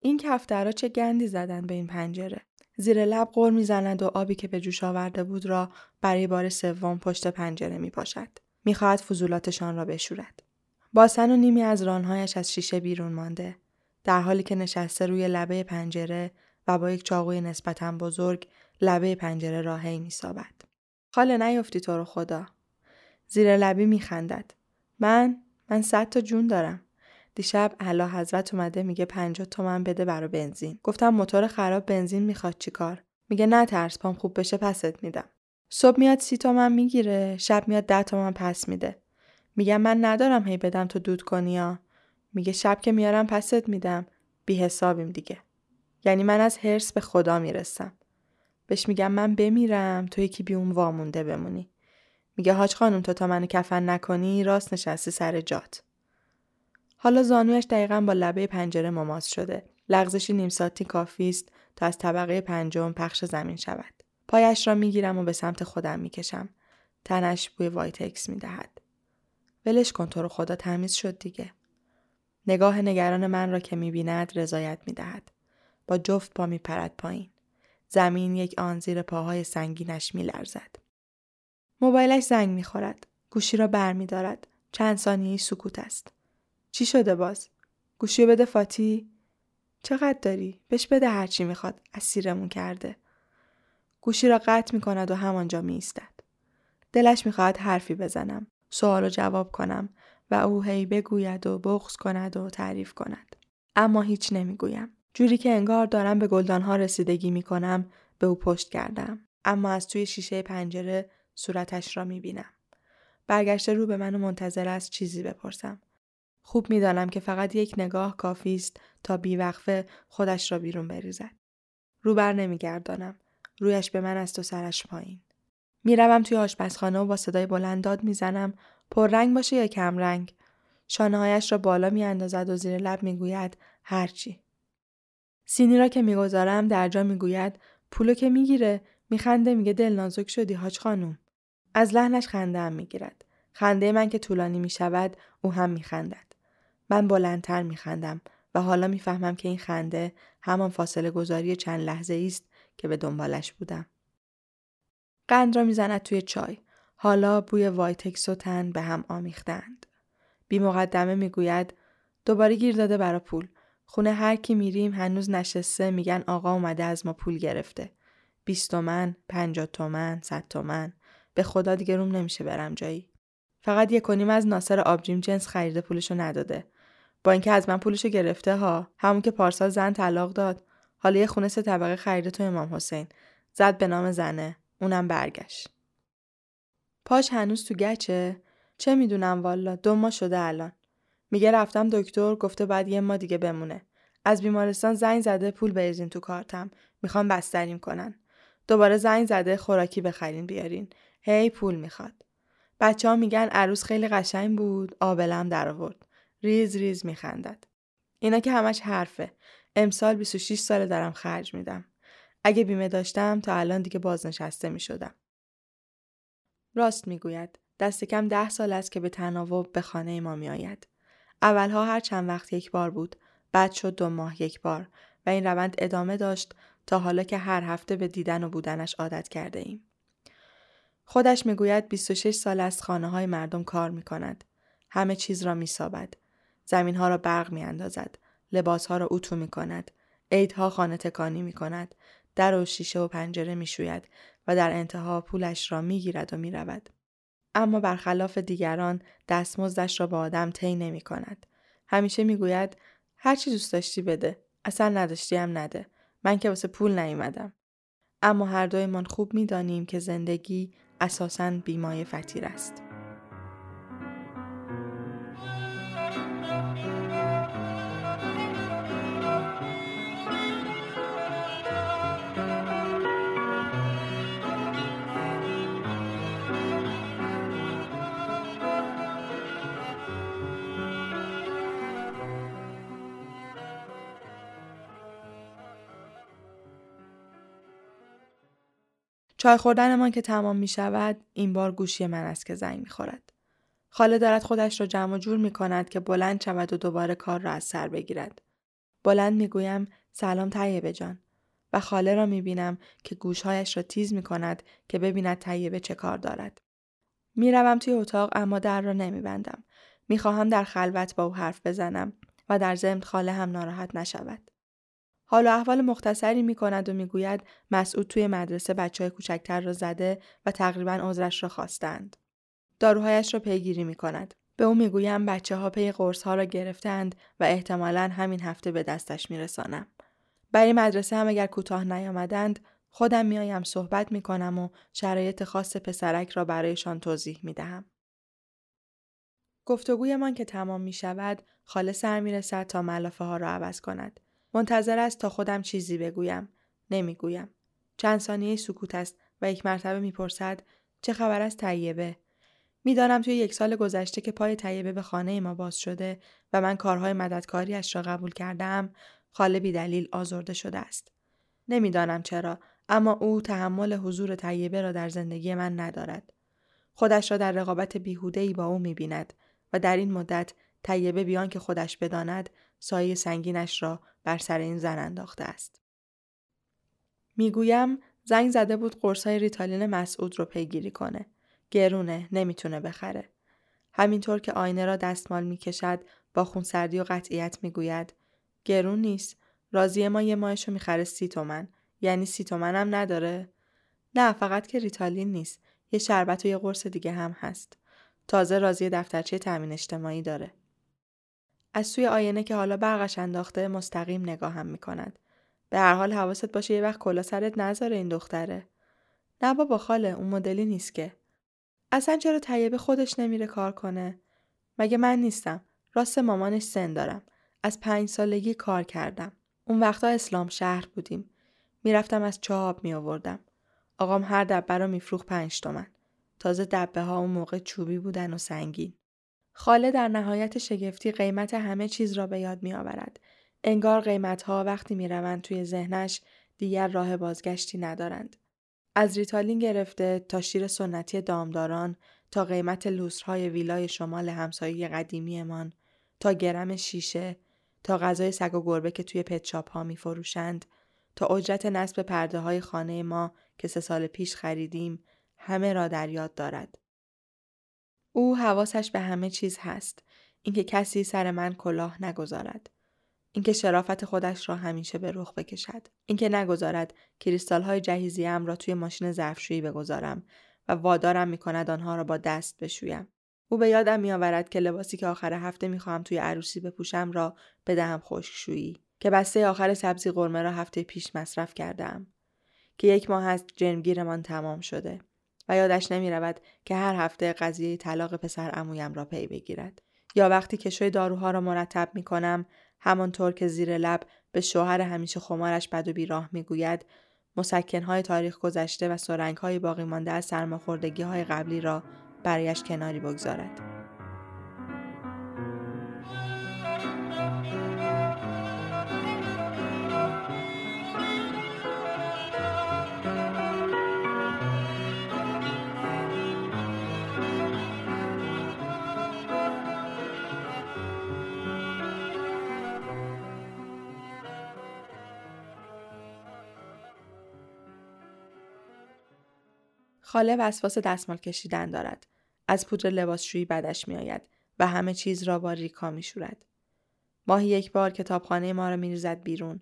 این کفترها چه گندی زدن به این پنجره. زیر لب غور می‌زند و آبی که به جوش آورده بود را برای بار سوم پشت پنجره می پاشد. می‌خواهد فضولاتشان را بشورد. باسن و نیمی از رانهایش از شیشه بیرون مانده. در حالی که نشسته روی لبه پنجره و با یک چاقوی نسبتا بزرگ لبه پنجره را هی میسابد. خاله نیفتی تو رو خدا. زیر لبی میخندد. من من صد تا جون دارم. دیشب اعلی حضرت اومده میگه 50 تومن بده برا بنزین. گفتم موتور خراب بنزین می‌خواد چیکار؟ میگه نه ترس پام خوب بشه پست میدم. صبح میاد سی تومن می‌گیره، شب میاد ده تومن پس میده. میگم من ندارم هی بدم تو دود کنی یا میگه شب که میارم پست میدم بی حسابیم دیگه. یعنی من از هرس به خدا می‌رسم. بهش میگم من بمیرم تو یکی بی اون وامونده بمونی. میگه حاج خانم تو تا منو کفن نکنی راست نشستی سر جات. حالا زانویش دقیقا با لبه پنجره مماس شده. لغزشی نیم ساعتی کافی است تا از طبقه پنجم پخش زمین شود. پایش را می‌گیرم و به سمت خودم می‌کشم. تنش بوی وایتکس می‌دهد. ولش کن تو رو خدا تمیز شد دیگه. نگاه نگران من را که می‌بیند رضایت می‌دهد. با جفت پا میپرد پایین. زمین یک آن زیر پاهای سنگینش میلرزد. موبایلش زنگ می‌خورد. گوشی را بر می دارد. چند ثانیه سکوت است. چی شده باز؟ گوشی بده فاتی؟ چقدر داری؟ بهش بده هرچی می‌خواد. اسیرمون کرده. گوشی را قطع می کند و همانجا می ایستد. دلش می‌خواهد حرفی بزنم. سوال و جواب کنم و او هی بگوید و بغز کند و تعریف کند. اما هیچ نمی‌گویم. جوری که انگار دارم به گلدانها رسیدگی می کنم به او پشت کردم. اما از توی شیشه پنجره صورتش را می بینم. برگشته رو به من و منتظر است چیزی بپرسم. خوب می‌دانم که فقط یک نگاه کافی است تا بیوقفه خودش را بیرون بریزد. رو بر نمیگردانم. رویش به من است و سرش پایین. می‌روم توی آشپزخانه و با صدای بلند داد می‌زنم رنگ باشه یا کم رنگ. شانههایش را بالا میاندازد و زیر لب می‌گوید هرچی. سینی را که می‌گذارم در جا می‌گوید پولو که می‌گیره میخنده میگه دل نازک شدی حاج خانوم. از لحنش خنده هم می‌گیرد. خنده من که طولانی می‌شود او هم میخندد. من بلندتر میخندم و حالا می‌فهمم که این خنده همان فاصله گذاری چند لحظه است که به دنبالش بودم. قند را می‌زند توی چای. حالا بوی وایتکس و تن به هم آمیختند. بی مقدمه می‌گوید دوباره گیر داده برا پول. خونه هر کی میریم هنوز نشسته میگن آقا اومده از ما پول گرفته. بیست تومن، پنجاه تومن، صد تومن. به خدا دیگه روم نمیشه برم جایی. فقط یک کنیم از ناصر آبجیم جنس خریده پولشو نداده. با اینکه از من پولشو گرفته ها همون که پارسال زن طلاق داد. حالا یه خونه سه طبقه خریده تو امام حسین. زد به نام زنه. اونم برگشت. پاش هنوز تو گچه؟ چه می‌دونم والا دو ماه شده الان. میگه رفتم دکتر گفته بعد یه ما دیگه بمونه. از بیمارستان زنگ زده پول بریزین تو کارتم. می‌خوام بستریم کنن. دوباره زنگ زده خوراکی بخرین بیارین. هی پول می‌خواد بچه ها میگن عروس خیلی قشنگ بود آبلم در آورد ریز ریز میخندد. اینا که همش حرفه. امسال 26 ساله دارم خرج میدم. اگه بیمه داشتم تا الان دیگه بازنشسته می‌شدم. راست می‌گوید. دست کم ده سال است که به تناوب به خانه ما می آید. اولها هر چند وقت یک بار بود. بعد شد دو ماه یک بار و این روند ادامه داشت تا حالا که هر هفته به دیدن و بودنش عادت کرده ایم. خودش می‌گوید 26 سال از خانه های مردم کار می کند. همه چیز را می سابد. زمین ها را برق می اندازد. لباس ها را اتو می کند. عیدها خانه تکانی می کند. در و شیشه و پنجره می شوید و در انتها پولش را می گیرد و می رود. اما برخلاف دیگران دستمزدش را با آدم طی نمی کند. همیشه می گوید هر چی دوست داشتی بده. اصلا نداشتی هم نده. من که واسه پول نیومدم. اما هر دویمان خوب می دانیم که زندگی اساساً بیمای فتیر است. چای خوردنمان که تمام می شود این بار گوشی من است که زنگ می خورد. خاله دارد خودش را جمع جور می کند که بلند شود و دوباره کار را از سر بگیرد. بلند می گویم سلام طیبه جان. و خاله را می بینم که گوشهایش را تیز می کند که ببیند طیبه چه کار دارد. می روم توی اتاق اما در را نمی بندم. می خواهم در خلوت با او حرف بزنم و در ضمن خاله هم ناراحت نشود. حال و احوال مختصری می کند و می گوید مسعود توی مدرسه بچه های کوچکتر را زده و تقریبا عذرش را خواستند. داروهایش را پیگیری می کند. به او می‌گویم بچه ها پی قرص ها را گرفتند و احتمالا همین هفته به دستش میرسانم. برای مدرسه هم اگر کوتاه نیامدند خودم میآیم صحبت می کنم و شرایط خاص پسرک را برایشان توضیح می دهم. گفتگویمان که تمام می شود خاله سر می رسد تا ملافه ها را عوض کند. منتظر است تا خودم چیزی بگویم. نمی‌گویم. چند ثانیه سکوت است و یک مرتبه می‌پرسد چه خبر از طیبه می‌دانم توی یک سال گذشته که پای طیبه به خانه ما باز شده و من کارهای مددکاریش را قبول کردم خاله بی دلیل آزرده شده است نمی‌دانم چرا اما او تحمل حضور طیبه را در زندگی من ندارد خودش را در رقابت بیهودهای با او می‌بیند و در این مدت طیبه بیان که خودش بداند سایه سنگینش را بر سر این زن انداخته است. می‌گویم زنگ زده بود قرصای ریتالین مسعود رو پیگیری کنه. گرونه نمی‌تونه بخره. همینطور که آینه را دستمال می‌کشد با خونسردی و قطعیت می‌گوید گرون نیست. راضی ما یه ماهشو می‌خره سی تومن. یعنی سی تومن هم نداره؟ نه فقط که ریتالین نیست. یه شربت و یه قرص دیگه هم هست. تازه راضی دفترچه تامین اجتماعی داره. از سوی آینه که حالا برقش انداخته مستقیم نگاهم می‌کند. به هر حال حواست باشه یه وقت کلا سرت نذاره این دختره. نه بابا خاله اون مدلی نیست که. اصلا چرا طیبه خودش نمیره کار کنه؟ مگه من نیستم. راست مامانش سن دارم. از پنج سالگی کار کردم. اون وقتا اسلام شهر بودیم. می‌رفتم از چهاب می آوردم. آقام هر دبه رو میفروخ پنج تومن. تازه دبه ها اون موقع چوبی بودن و سنگین. خاله در نهایت شگفتی قیمت همه چیز را به یاد می آورد. انگار قیمت ها وقتی می روند توی ذهنش دیگر راه بازگشتی ندارند. از ریتالین گرفته تا شیر سنتی دامداران تا قیمت لوسرهای ویلای شمال همسایه قدیمیمان تا گرم شیشه تا غذای سگ و گربه که توی پتشاپ ها می فروشند تا اجرت نصب پرده های خانه ما که سه سال پیش خریدیم همه را در یاد دارد. او حواسش به همه چیز هست. اینکه کسی سر من کلاه نگذارد. اینکه شرافت خودش را همیشه به رخ بکشد. اینکه نگذارد کریستال های جهیزیم را توی ماشین ظرفشویی بگذارم و وادارم می کند آنها را با دست بشویم. او به یادم می آورد که لباسی که آخر هفته می خواهم توی عروسی بپوشم را بدهم خشکشویی که بسته آخر سبزی قرمه را هفته پیش مصرف کردم که یک ماه است جرمگیرمان تمام شده و یادش نمی رود که هر هفته قضیه طلاق پسر امویم را پی بگیرد. یا وقتی کشوی داروها را مرتب می کنم همانطور که زیر لب به شوهر همیشه خمارش بد و بیراه می گوید مسکنهای تاریخ گذشته و سرنگهای باقی مانده از سرماخوردگی های قبلی را برایش کناری بگذارد. خاله وسواس دستمال کشیدن دارد. از پودر لباسشویی بدش میآید و همه چیز را با ریکا میشورد. ماهی یک بار کتابخانه ما را میریزد بیرون.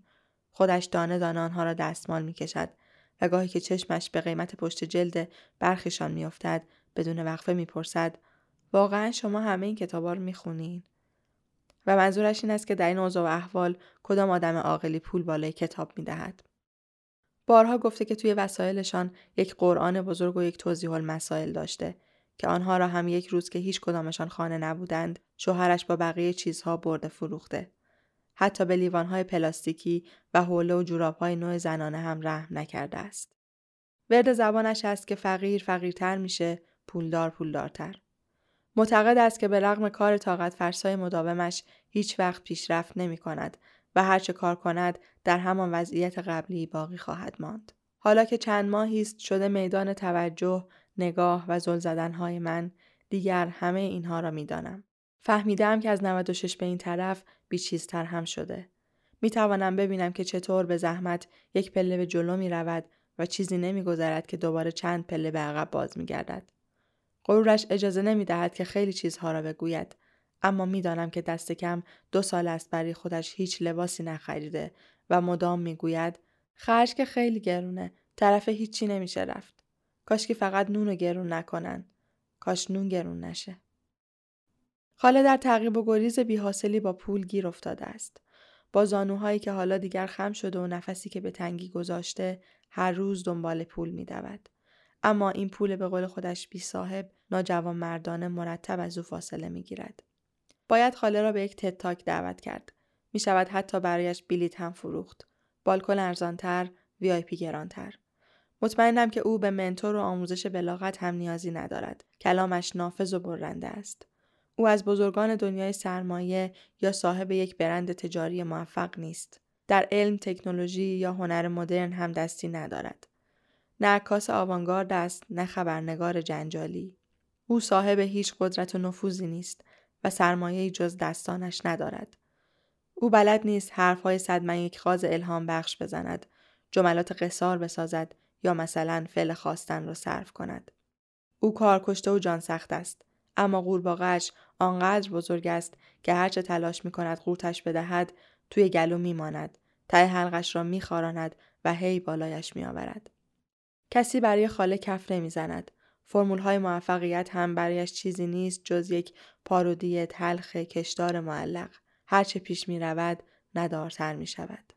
خودش دانه دانه آنها را دستمال می‌کشد و گاهی که چشمش به قیمت پشت جلد برخیشان میافتد بدون وقفه می‌پرسد واقعا شما همه این کتابا رو می‌خونین و منظورش این است که در این اوضاع و احوال کدام آدم عاقلی پول بالای کتاب می‌دهد بارها گفته که توی وسایلشان یک قرآن بزرگ و یک توضیح المسائل داشته که آنها را هم یک روز که هیچ کدامشان خانه نبودند شوهرش با بقیه چیزها برده فروخته. حتی به لیوانهای پلاستیکی و حوله و جورابهای نوع زنانه هم رحم نکرده است. ورد زبانش است که فقیر فقیرتر میشه پولدار پولدارتر. معتقد است که به رغم کار طاقت فرسای مداومش هیچ وقت پیشرفت نمی کند و هر چه کار کند در همان وضعیت قبلی باقی خواهد ماند. حالا که چند ماهی است شده میدان توجه، نگاه و زل زدنهای من دیگر همه اینها را می‌دانم. فهمیدم که از 96 به این طرف بیچیزتر هم شده. می توانم ببینم که چطور به زحمت یک پله به جلو می رود و چیزی نمی گذرد که دوباره چند پله به عقب باز می گردد. غرورش اجازه نمی دهد که خیلی چیزها را بگوید اما می‌دانم که دست کم دو سال است برای خودش هیچ لباسی نخریده و مدام می‌گوید خرج که خیلی گرونه طرف هیچی نمیشه رفت. کاش که فقط نون رو گرون نکنن. کاش نون گرون نشه. خاله در تعقیب و گریز بیحاصلی با پول گیر افتاده است. با زانوهایی که حالا دیگر خم شده و نفسی که به تنگی گذاشته هر روز دنبال پول میدود. اما این پول به قول خودش بی صاحب ناجوان مردانه مرتب از او فاصله می گیرد. باید خاله را به یک TED Talk دعوت کرد. می شود حتی برایش بلیت هم فروخت. بالکن ارزانتر، VIP گرانتر. مطمئنم که او به mentor و آموزش بلاغت هم نیازی ندارد. کلامش نافذ و برنده است. او از بزرگان دنیای سرمایه یا صاحب یک برند تجاری موفق نیست. در علم، تکنولوژی یا هنر مدرن هم دستی ندارد. نه عکاس آوانگارد است، نه خبرنگار جنجالی. او صاحب هیچ قدرت و نفوذی نیست و سرمایه جز دستانش ندارد. او بلد نیست حرفهای صد من یک خاز الهام بخش بزند، جملات قصار بسازد یا مثلا فعل خواستن را صرف کند. او کار کشته و جان سخت است. اما قورباغهاش آنقدر بزرگ است که هرچه تلاش می کند قورتش بدهد توی گلو می ماند. ته حلقش را می خاراند و هی بالایش می آورد. کسی برای خاله کف نمی زند. فرمول های موفقیت هم برایش چیزی نیست جز یک پارودی تلخ کشدار معلق. هرچه پیش می رود ندارتر می شود.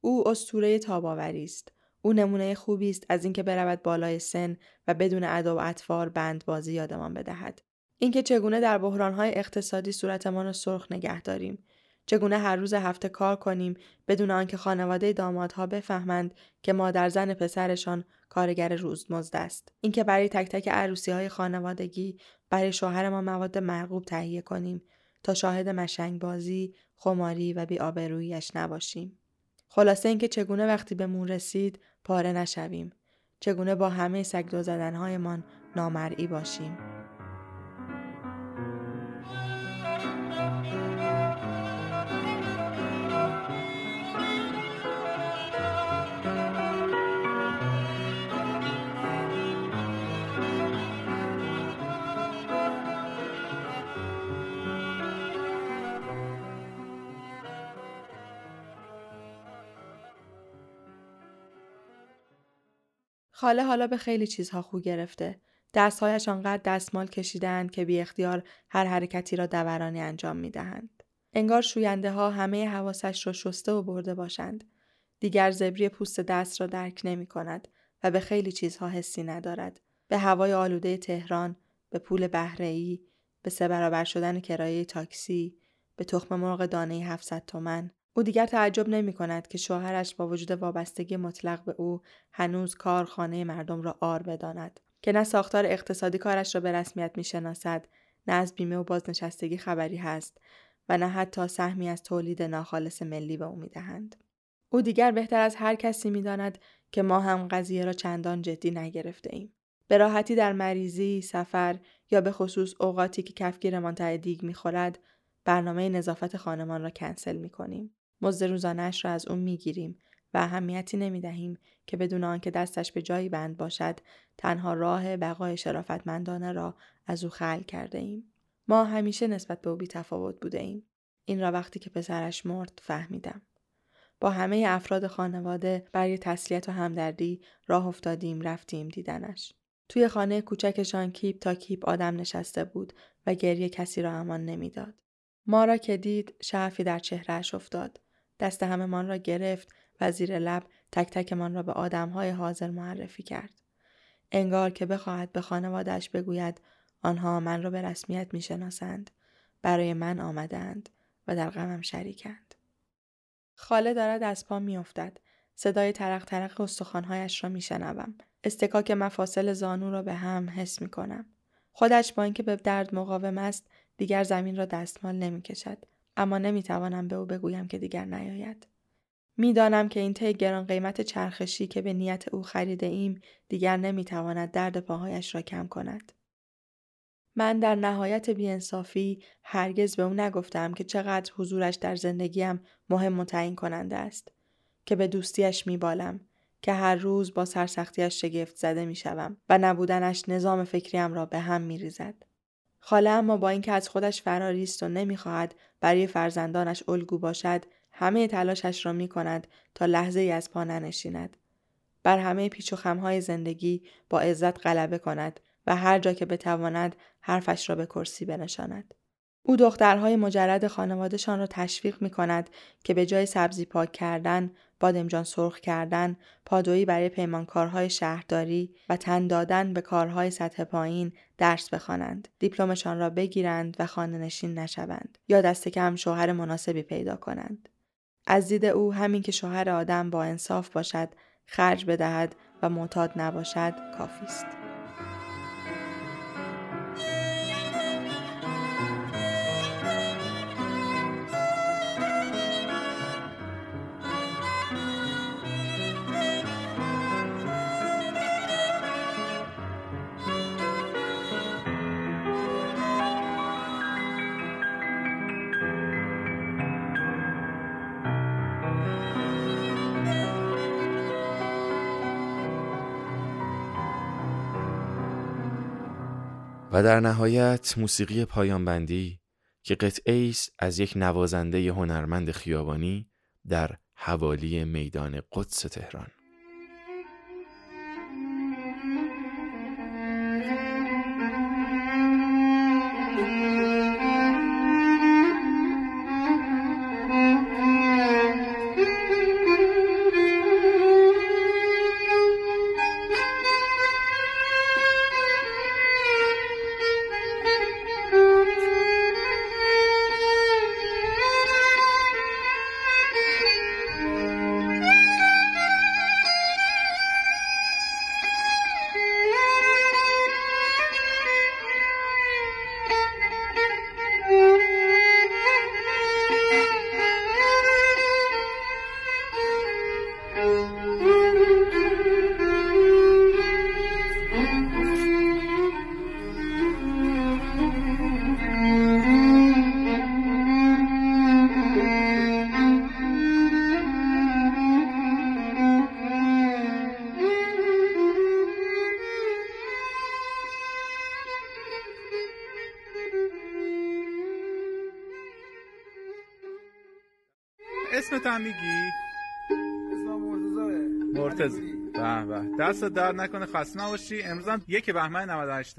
او استوره تاباوری است. او نمونه خوبی است از اینکه برود بالای سن و بدون ادا و اطوار بند بازی یادمان بدهد. اینکه چگونه در بحرانهای اقتصادی صورتمان را سرخ نگه داریم چگونه هر روز هفته کار کنیم بدون آنکه خانواده دامادها بفهمند که مادر زن پسرشان کارگر روزمزد است. اینکه برای تک تک عروسی های خانوادگی برای شوهر ما مواد مرغوب تهیه کنیم تا شاهد مشنگ بازی خماری و بیآبروییش نباشیم. خلاصه اینکه چگونه وقتی به مون رسید پاره نشویم. چگونه با همه سگدو زدنهایمان نامرئی باشیم. خاله حالا به خیلی چیزها خو گرفته. دستهایش آنقدر دستمال کشیدند که بی اختیار هر حرکتی را دورانی انجام می دهند. انگار شوینده ها همه حواسش را شسته و برده باشند. دیگر زبری پوست دست را درک نمی کند و به خیلی چیزها حسی ندارد. به هوای آلوده تهران، به پول بهره‌ای، به سه برابر شدن کرایه تاکسی، به تخم مرغ دانه 700 تومن، او دیگر تعجب نمی کند که شوهرش با وجود وابستگی مطلق به او هنوز کارخانه مردم را آر بداند که نه ساختار اقتصادی کارش را به رسمیت می شناسد نه از بیمه و بازنشستگی خبری هست و نه حتی سهمی از تولید ناخالص ملی به او می دهند. او دیگر بهتر از هر کسی می داند که ما هم قضیه را چندان جدی نگرفته ایم. به راحتی در مریضی، سفر یا به خصوص اوقاتی که کفگیرمان ته دیگ می‌خورد برنامه نظافت خانمان را کنسل می کنیم. مزد روزانش را از او می‌گیریم و اهمیتی نمی دهیم که بدون آنکه دستش به جایی بند باشد تنها راه بقای شرافتمندانه را از او خل کرده ایم. ما همیشه نسبت به او بی تفاوت بوده ایم. این را وقتی که پسرش مرد فهمیدم. با همه افراد خانواده برای تسلیت و همدردی راه افتادیم رفتیم دیدنش. توی خانه کوچکشان کیپ تا کیپ آدم نشسته بود و گریه کسی را امان نمی‌داد. ما را که دید شعفی در چهرهش افتاد. دست من را گرفت و زیر لب تک تکمان را به آدمهای حاضر معرفی کرد. انگار که بخواهد به خانوادش بگوید آنها من را به رسمیت می‌شناسند برای من آمدند و در غمم شریکند. خاله دارد از پا میافتد صدای ترق ترق استخوانهایش را میشنوم استکاک مفاصل زانو را به هم حس می‌کنم خودش با اینکه به درد مقاوم است دیگر زمین را دستمال نمی‌کشد اما نمی‌توانم به او بگویم که دیگر نیاید. می‌دانم که این طی گران قیمت چرخشی که به نیت او خریده ایم دیگر نمی‌تواند درد پاهایش را کم کند. من در نهایت بیانصافی هرگز به او نگفتم که چقدر حضورش در زندگیم مهم و تعیین کننده است که به دوستیش میبالم که هر روز با سرسختیش شگفت زده می‌شوم و نبودنش نظام فکریم را به هم میریزد خاله اما با اینکه از خودش فراری است و نمی‌خواهد برای فرزندانش الگو باشد همه تلاشش را می کند تا لحظه از پا ننشیند. بر همه پیچ و خمهای زندگی با عزت غلبه کند و هر جا که بتواند حرفش را به کرسی بنشاند. او دخترهای مجرد خانوادهشان را تشویق می کند که به جای سبزی پاک کردن، بادمجان سرخ کردن، پادویی برای پیمانکارهای شهرداری و تن دادن به کارهای سطح پایین درس بخوانند، دیپلمشان را بگیرند و خانه نشین نشوند یا دست کم شوهر مناسبی پیدا کنند. از دید او همین که شوهر آدم با انصاف باشد، خرج بدهد و معتاد نباشد کافی است. و در نهایت موسیقی پایانبندی که قطعه است از یک نوازنده هنرمند خیابانی در حوالی میدان قدس تهران. دست درد نکنه خسته نباشی. امروز هم یک بهمن 98